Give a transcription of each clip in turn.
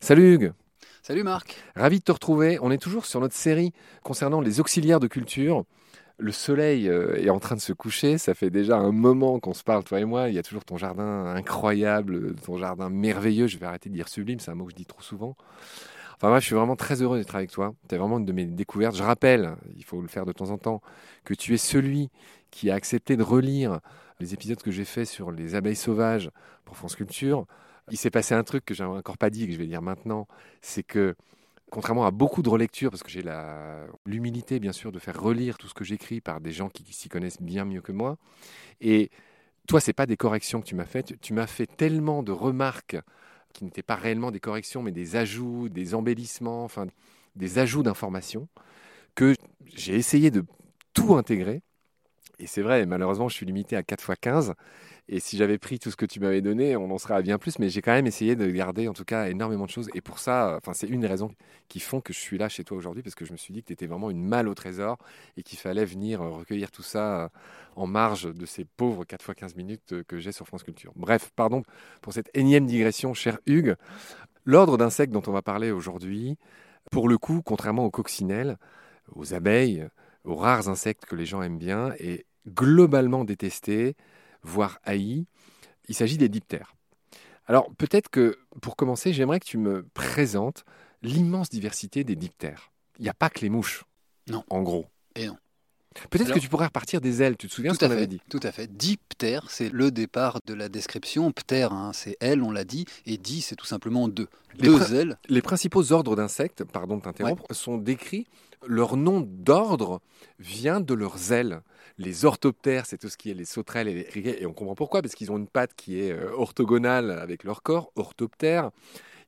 Salut Hugues Salut Marc Ravi de te retrouver. On est toujours sur notre série concernant les auxiliaires de culture. Le soleil euh, est en train de se coucher. Ça fait déjà un moment qu'on se parle, toi et moi. Il y a toujours ton jardin incroyable, ton jardin merveilleux. Je vais arrêter de dire sublime, c'est un mot que je dis trop souvent. Enfin, moi, je suis vraiment très heureux d'être avec toi. Tu es vraiment une de mes découvertes. Je rappelle, il faut le faire de temps en temps, que tu es celui qui a accepté de relire les épisodes que j'ai faits sur les abeilles sauvages pour France Culture. Il s'est passé un truc que j'ai encore pas dit et que je vais dire maintenant, c'est que contrairement à beaucoup de relectures, parce que j'ai l'humilité bien sûr de faire relire tout ce que j'écris par des gens qui, s'y connaissent bien mieux que moi, et toi c'est pas des corrections que tu m'as faites, tu m'as fait tellement de remarques qui n'étaient pas réellement des corrections, mais des ajouts, des embellissements, enfin des ajouts d'informations, que j'ai essayé de tout intégrer. Et c'est vrai, malheureusement, je suis limité à 4 x 15. Et si j'avais pris tout ce que tu m'avais donné, on en serait à bien plus. Mais j'ai quand même essayé de garder, en tout cas, énormément de choses. Et pour ça, enfin, c'est une des raisons qui font que je suis là chez toi aujourd'hui, parce que je me suis dit que tu étais vraiment une malle au trésor et qu'il fallait venir recueillir tout ça euh, en marge de ces pauvres 4 x 15 minutes euh, que j'ai sur France Culture. Bref, pardon pour cette énième digression, cher Hugues. L'ordre d'insectes dont on va parler aujourd'hui, pour le coup, contrairement aux coccinelles, aux abeilles, aux rares insectes que les gens aiment bien, est globalement détesté voire haï. Il s'agit des diptères. Alors peut-être que pour commencer, j'aimerais que tu me présentes l'immense diversité des diptères. Il n'y a pas que les mouches. Non. En gros. Et non. Peut-être que tu pourrais repartir des ailes, tu te souviens tout ce qu'on avait dit? Tout à fait. Diptère, c'est le départ de la description. Ptère, hein, c'est aile, on l'a dit, et di, c'est tout simplement deux. deux ailes. Les principaux ordres d'insectes, pardon de t'interrompre, sont décrits. Leur nom d'ordre vient de leurs ailes. Les orthoptères, c'est tout ce qui est les sauterelles et les riguets, et on comprend pourquoi, parce qu'ils ont une patte qui est euh, orthogonale avec leur corps, orthoptère.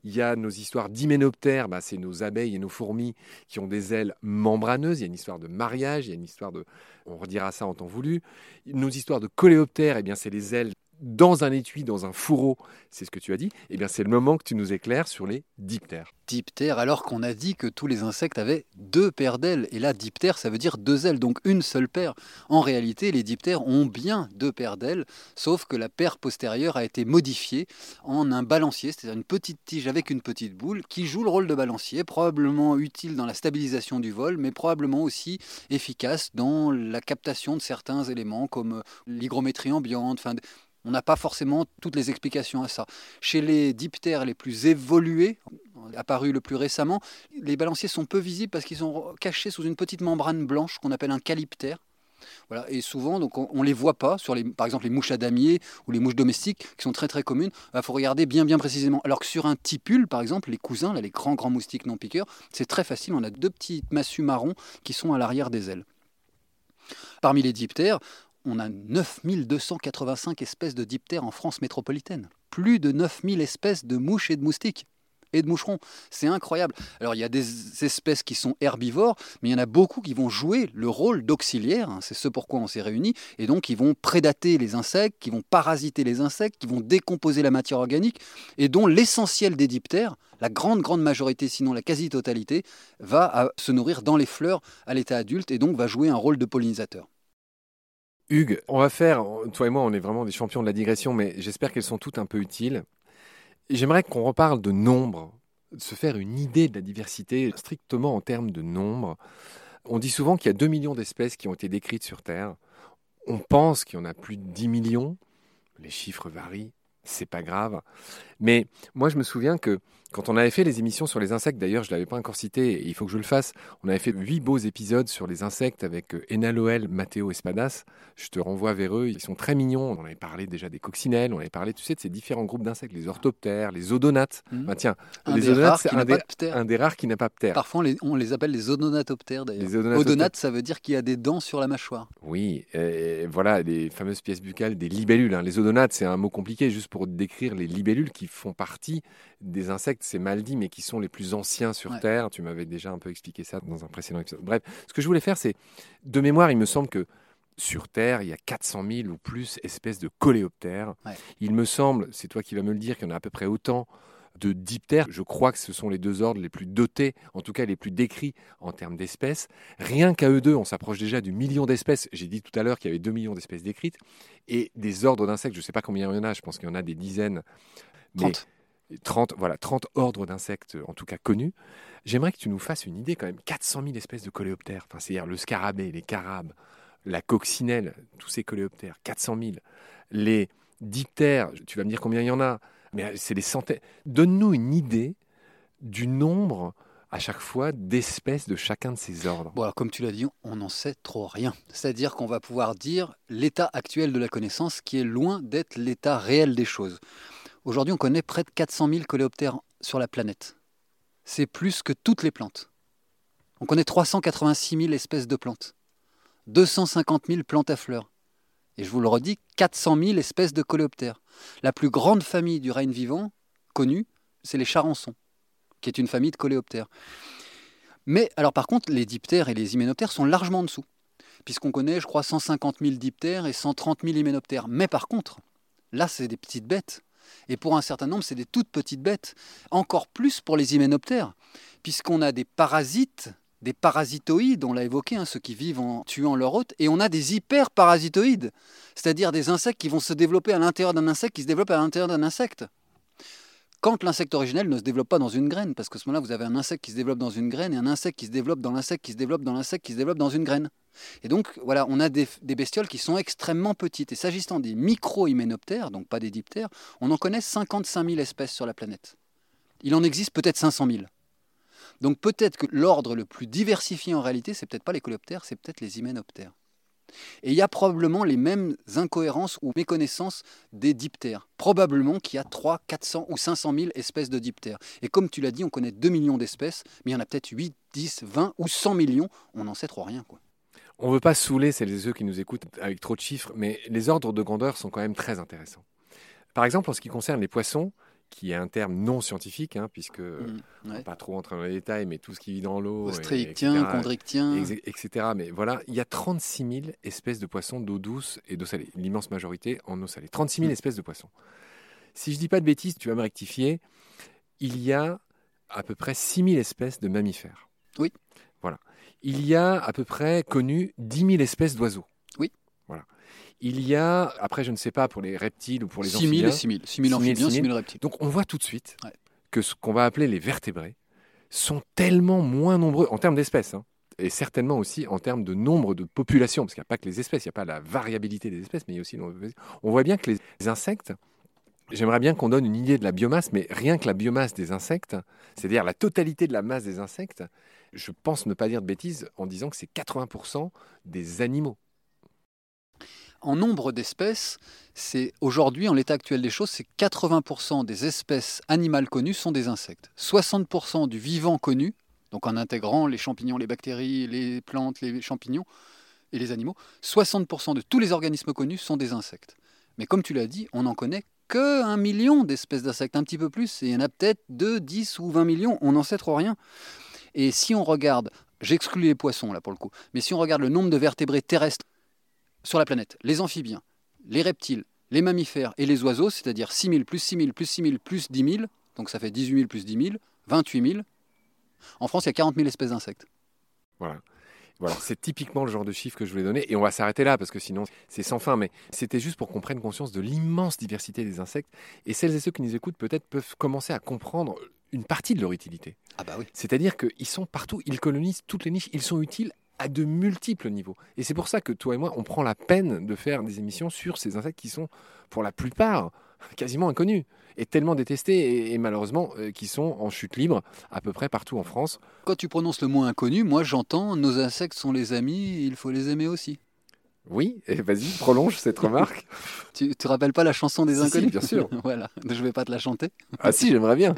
Il y a nos histoires d'hyménoptères, bah, c'est nos abeilles et nos fourmis qui ont des ailes membraneuses. Il y a une histoire de mariage, il y a une histoire de. On redira ça en temps voulu. Nos histoires de coléoptères, eh bien, c'est les ailes dans un étui, dans un fourreau, c'est ce que tu as dit, eh bien c'est le moment que tu nous éclaires sur les diptères. Diptères, alors qu'on a dit que tous les insectes avaient deux paires d'ailes. Et là, diptère, ça veut dire deux ailes, donc une seule paire. En réalité, les diptères ont bien deux paires d'ailes, sauf que la paire postérieure a été modifiée en un balancier, c'est-à-dire une petite tige avec une petite boule qui joue le rôle de balancier, probablement utile dans la stabilisation du vol, mais probablement aussi efficace dans la captation de certains éléments comme l'hygrométrie ambiante, enfin on n'a pas forcément toutes les explications à ça. Chez les diptères les plus évolués, apparus le plus récemment, les balanciers sont peu visibles parce qu'ils sont cachés sous une petite membrane blanche qu'on appelle un calyptère. Voilà, et souvent, donc, on ne les voit pas sur les, par exemple les mouches à damier ou les mouches domestiques qui sont très très communes. Il faut regarder bien bien précisément. Alors que sur un tipule, par exemple, les cousins, les grands grands moustiques non piqueurs, c'est très facile. On a deux petits massues marrons qui sont à l'arrière des ailes. Parmi les diptères, on a 9285 espèces de diptères en France métropolitaine. Plus de 9000 espèces de mouches et de moustiques et de moucherons. C'est incroyable. Alors il y a des espèces qui sont herbivores, mais il y en a beaucoup qui vont jouer le rôle d'auxiliaire. Hein. c'est ce pourquoi on s'est réunis. Et donc ils vont prédater les insectes, qui vont parasiter les insectes, qui vont décomposer la matière organique, et dont l'essentiel des diptères, la grande grande majorité, sinon la quasi-totalité, va se nourrir dans les fleurs à l'état adulte et donc va jouer un rôle de pollinisateur. Hugues, on va faire, toi et moi, on est vraiment des champions de la digression, mais j'espère qu'elles sont toutes un peu utiles. J'aimerais qu'on reparle de nombre, de se faire une idée de la diversité strictement en termes de nombre. On dit souvent qu'il y a 2 millions d'espèces qui ont été décrites sur Terre. On pense qu'il y en a plus de 10 millions. Les chiffres varient, c'est pas grave. Mais moi, je me souviens que quand on avait fait les émissions sur les insectes, d'ailleurs, je ne l'avais pas encore cité, et il faut que je le fasse, on avait fait huit beaux épisodes sur les insectes avec euh, Enaloel, Matteo Espadas. Je te renvoie vers eux, ils sont très mignons. On avait parlé déjà des coccinelles, on avait parlé, tu sais, de ces différents groupes d'insectes, les orthoptères, les odonates. Mmh. tiens, un les des odonates, c'est un, des rares qui n'a pas terre. Parfois, on les, on les appelle les odonatoptères, d'ailleurs. Les odonatoptères. Odonate, ça veut dire qu'il y a des dents sur la mâchoire. Oui, et voilà, les fameuses pièces buccales des libellules. hein. Les odonates, c'est un mot compliqué juste pour décrire les libellules qui font partie des insectes, c'est mal dit, mais qui sont les plus anciens sur Ouais. Terre. Tu m'avais déjà un peu expliqué ça dans un précédent épisode. Bref, ce que je voulais faire, c'est, de mémoire, il me semble que sur Terre, il y a 400 000 ou plus espèces de coléoptères. Ouais. Il me semble, c'est toi qui vas me le dire, qu'il y en a à peu près autant de diptères. Je crois que ce sont les deux ordres les plus dotés, en tout cas les plus décrits en termes d'espèces. Rien qu'à eux deux, on s'approche déjà du million d'espèces. J'ai dit tout à l'heure qu'il y avait 2 millions d'espèces décrites. Et des ordres d'insectes, je ne sais pas combien il y en a, je pense qu'il y en a des dizaines. 30. 30, voilà, 30 ordres d'insectes, en tout cas connus. J'aimerais que tu nous fasses une idée quand même. 400 000 espèces de coléoptères, enfin, c'est-à-dire le scarabée, les carabes, la coccinelle, tous ces coléoptères, 400 000. Les diptères, tu vas me dire combien il y en a, mais c'est des centaines. Donne-nous une idée du nombre à chaque fois d'espèces de chacun de ces ordres. Bon, comme tu l'as dit, on n'en sait trop rien. C'est-à-dire qu'on va pouvoir dire l'état actuel de la connaissance qui est loin d'être l'état réel des choses. Aujourd'hui, on connaît près de 400 000 coléoptères sur la planète. C'est plus que toutes les plantes. On connaît 386 000 espèces de plantes, 250 000 plantes à fleurs. Et je vous le redis, 400 000 espèces de coléoptères. La plus grande famille du règne vivant, connue, c'est les charançons, qui est une famille de coléoptères. Mais alors par contre, les diptères et les hyménoptères sont largement en dessous, puisqu'on connaît, je crois, 150 000 diptères et 130 000 hyménoptères. Mais par contre, là, c'est des petites bêtes. Et pour un certain nombre, c'est des toutes petites bêtes. Encore plus pour les hyménoptères, puisqu'on a des parasites, des parasitoïdes, on l'a évoqué, hein, ceux qui vivent en tuant leur hôte, et on a des hyperparasitoïdes, c'est-à-dire des insectes qui vont se développer à l'intérieur d'un insecte qui se développe à l'intérieur d'un insecte quand l'insecte originel ne se développe pas dans une graine, parce que ce moment-là, vous avez un insecte qui se développe dans une graine et un insecte qui se développe dans l'insecte qui se développe dans l'insecte qui se développe dans une graine. Et donc, voilà, on a des, bestioles qui sont extrêmement petites. Et s'agissant des micro-hyménoptères, donc pas des diptères, on en connaît 55 000 espèces sur la planète. Il en existe peut-être 500 000. Donc peut-être que l'ordre le plus diversifié en réalité, c'est peut-être pas les coléoptères, c'est peut-être les hyménoptères. Et il y a probablement les mêmes incohérences ou méconnaissances des diptères. Probablement qu'il y a 3, 400 ou 500 000 espèces de diptères. Et comme tu l'as dit, on connaît 2 millions d'espèces, mais il y en a peut-être 8, 10, 20 ou 100 millions. On n'en sait trop rien. Quoi. On ne veut pas saouler celles et ceux qui nous écoutent avec trop de chiffres, mais les ordres de grandeur sont quand même très intéressants. Par exemple, en ce qui concerne les poissons, qui est un terme non scientifique, hein, puisque mmh, va pas trop entrer dans les détails, mais tout ce qui vit dans l'eau, ostréictien, chondrichtien, etc. Mais voilà, il y a 36 000 espèces de poissons d'eau douce et d'eau salée, l'immense majorité en eau salée. 36 000 mmh. espèces de poissons. Si je dis pas de bêtises, tu vas me rectifier. Il y a à peu près 6 000 espèces de mammifères. Oui. Voilà. Il y a à peu près connu 10 000 espèces d'oiseaux. Oui. Il y a, après, je ne sais pas, pour les reptiles ou pour les 6 000 amphibiens. 6 000, 6 000 amphibiens, 6 000 reptiles. Donc on voit tout de suite que ce qu'on va appeler les vertébrés sont tellement moins nombreux en termes d'espèces. Hein, et certainement aussi en termes de nombre de populations, parce qu'il n'y a pas que les espèces, il n'y a pas la variabilité des espèces, mais il y a aussi On voit bien que les insectes, j'aimerais bien qu'on donne une idée de la biomasse, mais rien que la biomasse des insectes, c'est-à-dire la totalité de la masse des insectes, je pense ne pas dire de bêtises en disant que c'est 80% des animaux. En nombre d'espèces, c'est aujourd'hui, en l'état actuel des choses, c'est 80% des espèces animales connues sont des insectes. 60% du vivant connu, donc en intégrant les champignons, les bactéries, les plantes, les champignons et les animaux, 60% de tous les organismes connus sont des insectes. Mais comme tu l'as dit, on n'en connaît que un million d'espèces d'insectes, un petit peu plus, et il y en a peut-être 2, 10 ou 20 millions, on n'en sait trop rien. Et si on regarde, j'exclus les poissons là pour le coup, mais si on regarde le nombre de vertébrés terrestres sur la planète, les amphibiens, les reptiles, les mammifères et les oiseaux, c'est-à-dire 6 000 plus 6 000 plus 6 000 plus 10 000, donc ça fait 18 000 plus 10 000, 28 000. En France, il y a 40 000 espèces d'insectes. Voilà. Voilà, c'est typiquement le genre de chiffre que je voulais donner. Et on va s'arrêter là parce que sinon c'est sans fin. Mais c'était juste pour qu'on prenne conscience de l'immense diversité des insectes. Et celles et ceux qui nous écoutent peut-être peuvent commencer à comprendre une partie de leur utilité. Ah bah oui. C'est-à-dire qu'ils sont partout, ils colonisent toutes les niches, ils sont utiles à de multiples niveaux. Et c'est pour ça que toi et moi, on prend la peine de faire des émissions sur ces insectes qui sont, pour la plupart, quasiment inconnus et tellement détestés et, malheureusement euh, qui sont en chute libre à peu près partout en France. Quand tu prononces le mot inconnu, moi j'entends nos insectes sont les amis, il faut les aimer aussi. Oui, et vas-y, prolonge cette remarque. tu te rappelles pas la chanson des inconnus Bien sûr. voilà, je vais pas te la chanter. ah si, j'aimerais bien.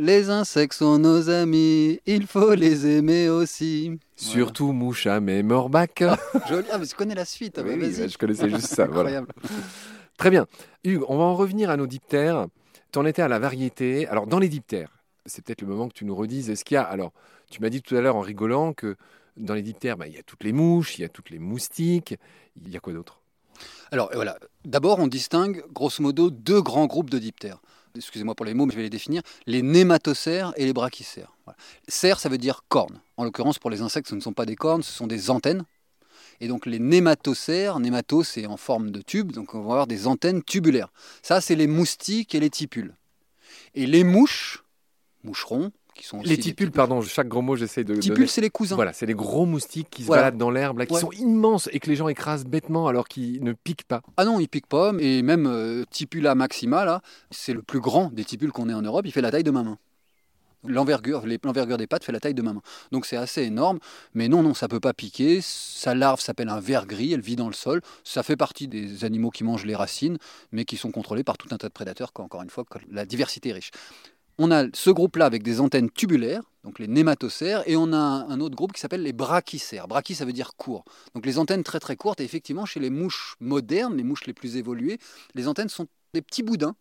Les insectes sont nos amis, il faut les aimer aussi. Surtout Moucha, mais Morbac. joli, ah, mais tu connais la suite. Bah, je connaissais juste ça. Très bien. Hugues, on va en revenir à nos diptères. Tu en étais à la variété. Alors, dans les diptères, c'est peut-être le moment que tu nous redises. Est-ce qu'il y a. Alors, tu m'as dit tout à l'heure en rigolant que dans les diptères, bah, il y a toutes les mouches, il y a toutes les moustiques. Il y a quoi d'autre? Alors, voilà. D'abord, on distingue grosso modo deux grands groupes de diptères. Excusez-moi pour les mots, mais je vais les définir, les nématocères et les brachycères. Voilà. Cère, ça veut dire corne. En l'occurrence, pour les insectes, ce ne sont pas des cornes, ce sont des antennes. Et donc les nématocères, némato c'est en forme de tube, donc on va avoir des antennes tubulaires. Ça, c'est les moustiques et les tipules. Et les mouches, moucherons, qui sont aussi Les tipules, pardon, chaque gros mot, j'essaie de. Tipules, donner. c'est les cousins. Voilà, c'est les gros moustiques qui se Voilà. baladent dans l'herbe, là, qui Ouais. sont immenses et que les gens écrasent bêtement alors qu'ils ne piquent pas. Ah non, il pique pas, et même euh, Tipula maxima, là, c'est le plus grand des tipules qu'on ait en Europe, il fait la taille de ma main. L'envergure, l'envergure des pattes fait la taille de ma main. Donc c'est assez énorme, mais non, non, ça peut pas piquer. Sa larve s'appelle un ver gris, elle vit dans le sol. Ça fait partie des animaux qui mangent les racines, mais qui sont contrôlés par tout un tas de prédateurs, quand, encore une fois, quand la diversité est riche. On a ce groupe-là avec des antennes tubulaires, donc les nématocères, et on a un, autre groupe qui s'appelle les brachycères. Brachy, ça veut dire court. Donc les antennes très très courtes, et effectivement, chez les mouches modernes, les mouches les plus évoluées, les antennes sont des petits boudins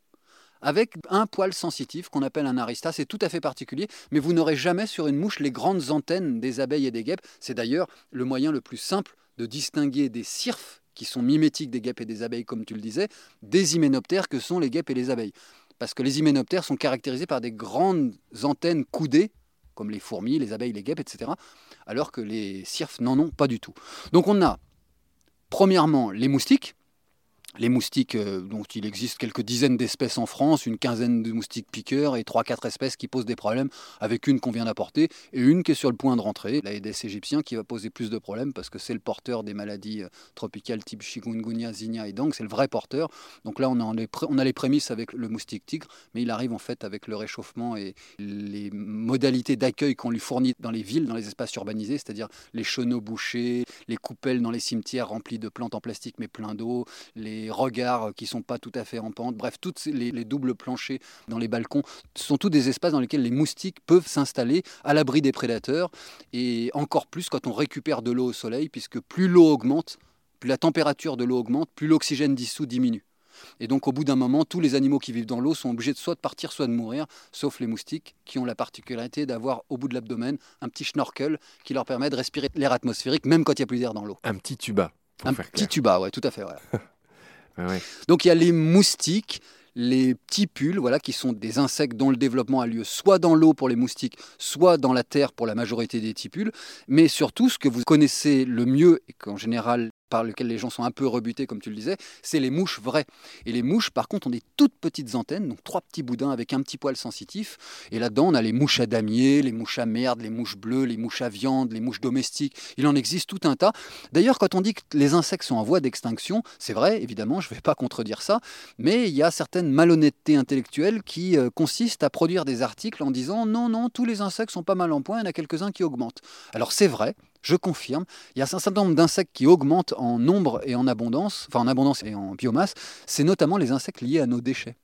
avec un poil sensitif qu'on appelle un arista. C'est tout à fait particulier, mais vous n'aurez jamais sur une mouche les grandes antennes des abeilles et des guêpes. C'est d'ailleurs le moyen le plus simple de distinguer des cirfes qui sont mimétiques des guêpes et des abeilles, comme tu le disais, des hyménoptères que sont les guêpes et les abeilles. Parce que les hyménoptères sont caractérisés par des grandes antennes coudées, comme les fourmis, les abeilles, les guêpes, etc., alors que les cirfes n'en ont pas du tout. Donc on a, premièrement, les moustiques, les moustiques, euh, dont il existe quelques dizaines d'espèces en France, une quinzaine de moustiques piqueurs et 3-4 espèces qui posent des problèmes, avec une qu'on vient d'apporter et une qui est sur le point de rentrer, l'Aedes égyptien, qui va poser plus de problèmes parce que c'est le porteur des maladies euh, tropicales type chikungunya, zinnia et dengue, c'est le vrai porteur. Donc là, on a, les on a les prémices avec le moustique tigre, mais il arrive en fait avec le réchauffement et les modalités d'accueil qu'on lui fournit dans les villes, dans les espaces urbanisés, c'est-à-dire les chenaux bouchés, les coupelles dans les cimetières remplis de plantes en plastique mais plein d'eau, les regards qui sont pas tout à fait en pente, bref, toutes les, les doubles planchers dans les balcons, sont tous des espaces dans lesquels les moustiques peuvent s'installer à l'abri des prédateurs, et encore plus quand on récupère de l'eau au soleil, puisque plus l'eau augmente, plus la température de l'eau augmente, plus l'oxygène dissous diminue. Et donc au bout d'un moment, tous les animaux qui vivent dans l'eau sont obligés de soit de partir, soit de mourir, sauf les moustiques qui ont la particularité d'avoir au bout de l'abdomen un petit schnorkel qui leur permet de respirer l'air atmosphérique même quand il n'y a plus d'air dans l'eau. Un petit tuba. Pour Un faire petit clair. tuba, ouais, tout à fait. voilà. Donc il y a les moustiques, les tipules, voilà, qui sont des insectes dont le développement a lieu soit dans l'eau pour les moustiques, soit dans la terre pour la majorité des tipules. Mais surtout, ce que vous connaissez le mieux et qu'en général par lequel les gens sont un peu rebutés, comme tu le disais, c'est les mouches vraies. Et les mouches, par contre, ont des toutes petites antennes, donc trois petits boudins avec un petit poil sensitif. Et là-dedans, on a les mouches à damier, les mouches à merde, les mouches bleues, les mouches à viande, les mouches domestiques. Il en existe tout un tas. D'ailleurs, quand on dit que les insectes sont en voie d'extinction, c'est vrai, évidemment, je ne vais pas contredire ça, mais il y a certaines malhonnêtetés intellectuelles qui euh, consistent à produire des articles en disant non, non, tous les insectes sont pas mal en point, il y en a quelques-uns qui augmentent. Alors c'est vrai, je confirme, il y a un certain nombre d'insectes qui augmentent en nombre et en abondance, enfin en abondance et en biomasse, c'est notamment les insectes liés à nos déchets.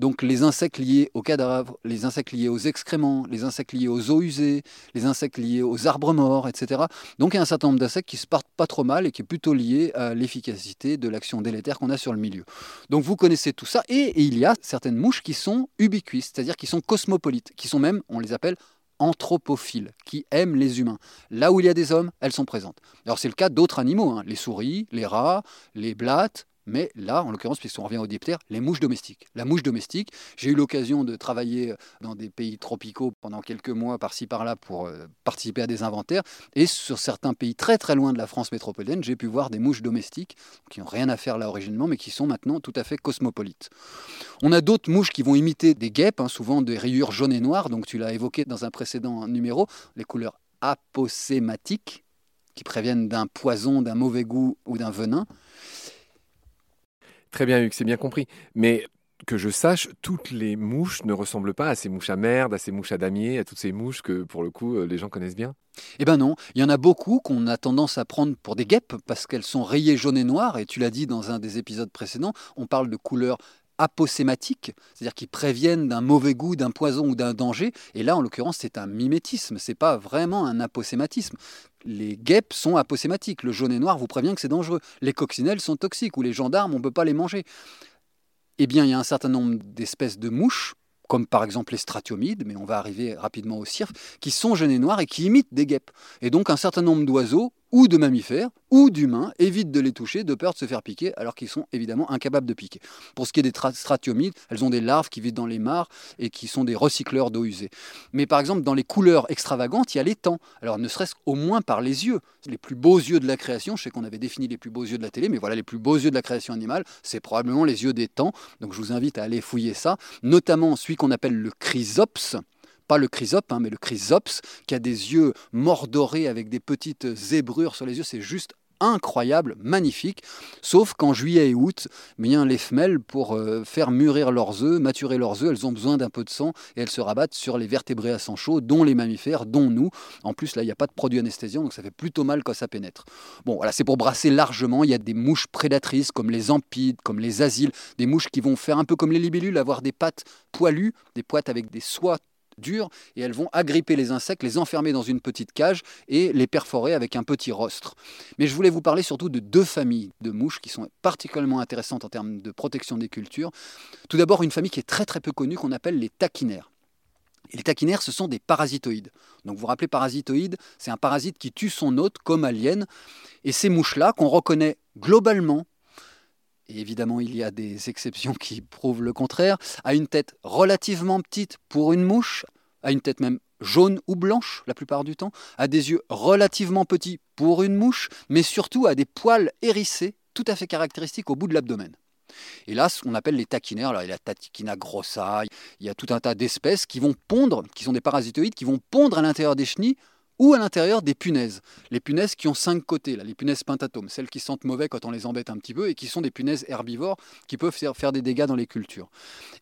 Donc les insectes liés aux cadavres, les insectes liés aux excréments, les insectes liés aux eaux usées, les insectes liés aux arbres morts, etc. Donc il y a un certain nombre d'insectes qui se partent pas trop mal et qui est plutôt lié à l'efficacité de l'action délétère qu'on a sur le milieu. Donc vous connaissez tout ça et, et il y a certaines mouches qui sont ubiquistes, c'est-à-dire qui sont cosmopolites, qui sont même, on les appelle anthropophiles, qui aiment les humains. Là où il y a des hommes, elles sont présentes. Alors c'est le cas d'autres animaux, hein, les souris, les rats, les blattes, mais là, en l'occurrence, puisqu'on revient aux diptères, les mouches domestiques. La mouche domestique, j'ai eu l'occasion de travailler dans des pays tropicaux pendant quelques mois par-ci par-là pour euh, participer à des inventaires, et sur certains pays très très loin de la France métropolitaine, j'ai pu voir des mouches domestiques qui n'ont rien à faire là originellement, mais qui sont maintenant tout à fait cosmopolites. On a d'autres mouches qui vont imiter des guêpes, hein, souvent des rayures jaunes et noires, donc tu l'as évoqué dans un précédent numéro, les couleurs aposématiques, qui préviennent d'un poison, d'un mauvais goût ou d'un venin. Très bien, Hugues, c'est bien compris. Mais que je sache, toutes les mouches ne ressemblent pas à ces mouches à merde, à ces mouches à damier, à toutes ces mouches que, pour le coup, euh, les gens connaissent bien. Eh ben non, il y en a beaucoup qu'on a tendance à prendre pour des guêpes parce qu'elles sont rayées jaune et noir, et tu l'as dit dans un des épisodes précédents, on parle de couleurs aposématiques, c'est-à-dire qui préviennent d'un mauvais goût, d'un poison ou d'un danger. Et là, en l'occurrence, c'est un mimétisme, c'est pas vraiment un aposématisme. Les guêpes sont aposématiques. Le jaune et noir vous prévient que c'est dangereux. Les coccinelles sont toxiques ou les gendarmes, on ne peut pas les manger. Eh bien, il y a un certain nombre d'espèces de mouches, comme par exemple les stratiomides, mais on va arriver rapidement aux cirques, qui sont jaunes et noirs et qui imitent des guêpes. Et donc, un certain nombre d'oiseaux ou de mammifères ou d'humains évitent de les toucher de peur de se faire piquer alors qu'ils sont évidemment incapables de piquer. Pour ce qui est des stratiomides, elles ont des larves qui vivent dans les mares et qui sont des recycleurs d'eau usée. Mais par exemple, dans les couleurs extravagantes, il y a l'étang. Alors ne serait-ce au moins par les yeux. Les plus beaux yeux de la création, je sais qu'on avait défini les plus beaux yeux de la télé, mais voilà les plus beaux yeux de la création animale, c'est probablement les yeux des temps. Donc je vous invite à aller fouiller ça, notamment celui qu'on appelle le chrysops pas le chrysope, hein, mais le chrysops, qui a des yeux mordorés avec des petites zébrures sur les yeux. C'est juste incroyable, magnifique, sauf qu'en juillet et août, bien, les femelles, pour euh, faire mûrir leurs œufs, maturer leurs œufs, elles ont besoin d'un peu de sang et elles se rabattent sur les vertébrés à sang chaud, dont les mammifères, dont nous. En plus, là, il n'y a pas de produit anesthésiant, donc ça fait plutôt mal quand ça pénètre. Bon, voilà, c'est pour brasser largement. Il y a des mouches prédatrices comme les ampides, comme les asiles, des mouches qui vont faire un peu comme les libellules, avoir des pattes poilues, des pattes avec des soies dures et elles vont agripper les insectes, les enfermer dans une petite cage et les perforer avec un petit rostre. Mais je voulais vous parler surtout de deux familles de mouches qui sont particulièrement intéressantes en termes de protection des cultures. Tout d'abord, une famille qui est très très peu connue qu'on appelle les taquinaires. Les taquinaires, ce sont des parasitoïdes. Donc vous vous rappelez, parasitoïde, c'est un parasite qui tue son hôte comme alien. Et ces mouches-là, qu'on reconnaît globalement et évidemment il y a des exceptions qui prouvent le contraire, a une tête relativement petite pour une mouche, a une tête même jaune ou blanche la plupart du temps, a des yeux relativement petits pour une mouche, mais surtout a des poils hérissés tout à fait caractéristiques au bout de l'abdomen. Et là, ce qu'on appelle les taquinaires, il y a la taquina grossa, il y a tout un tas d'espèces qui vont pondre, qui sont des parasitoïdes, qui vont pondre à l'intérieur des chenilles ou à l'intérieur des punaises. Les punaises qui ont cinq côtés, là, les punaises pentatomes, celles qui sentent mauvais quand on les embête un petit peu et qui sont des punaises herbivores qui peuvent faire des dégâts dans les cultures.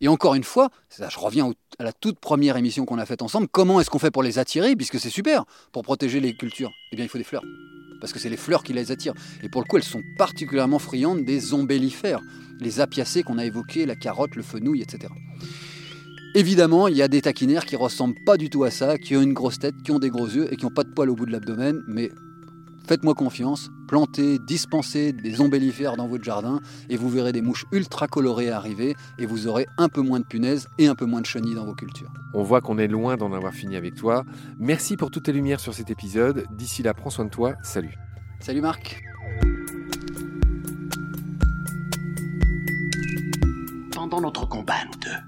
Et encore une fois, je reviens à la toute première émission qu'on a faite ensemble, comment est-ce qu'on fait pour les attirer, puisque c'est super pour protéger les cultures? Eh bien, il faut des fleurs parce que c'est les fleurs qui les attirent. Et pour le coup, elles sont particulièrement friandes des ombellifères, les apiacées qu'on a évoquées, la carotte, le fenouil, etc. Évidemment, il y a des taquinaires qui ressemblent pas du tout à ça, qui ont une grosse tête, qui ont des gros yeux et qui n'ont pas de poils au bout de l'abdomen, mais faites-moi confiance, plantez, dispensez des ombellifères dans votre jardin et vous verrez des mouches ultra colorées arriver et vous aurez un peu moins de punaises et un peu moins de chenilles dans vos cultures. On voit qu'on est loin d'en avoir fini avec toi. Merci pour toutes tes lumières sur cet épisode. D'ici là, prends soin de toi. Salut. Salut Marc. Pendant notre combat, nous deux,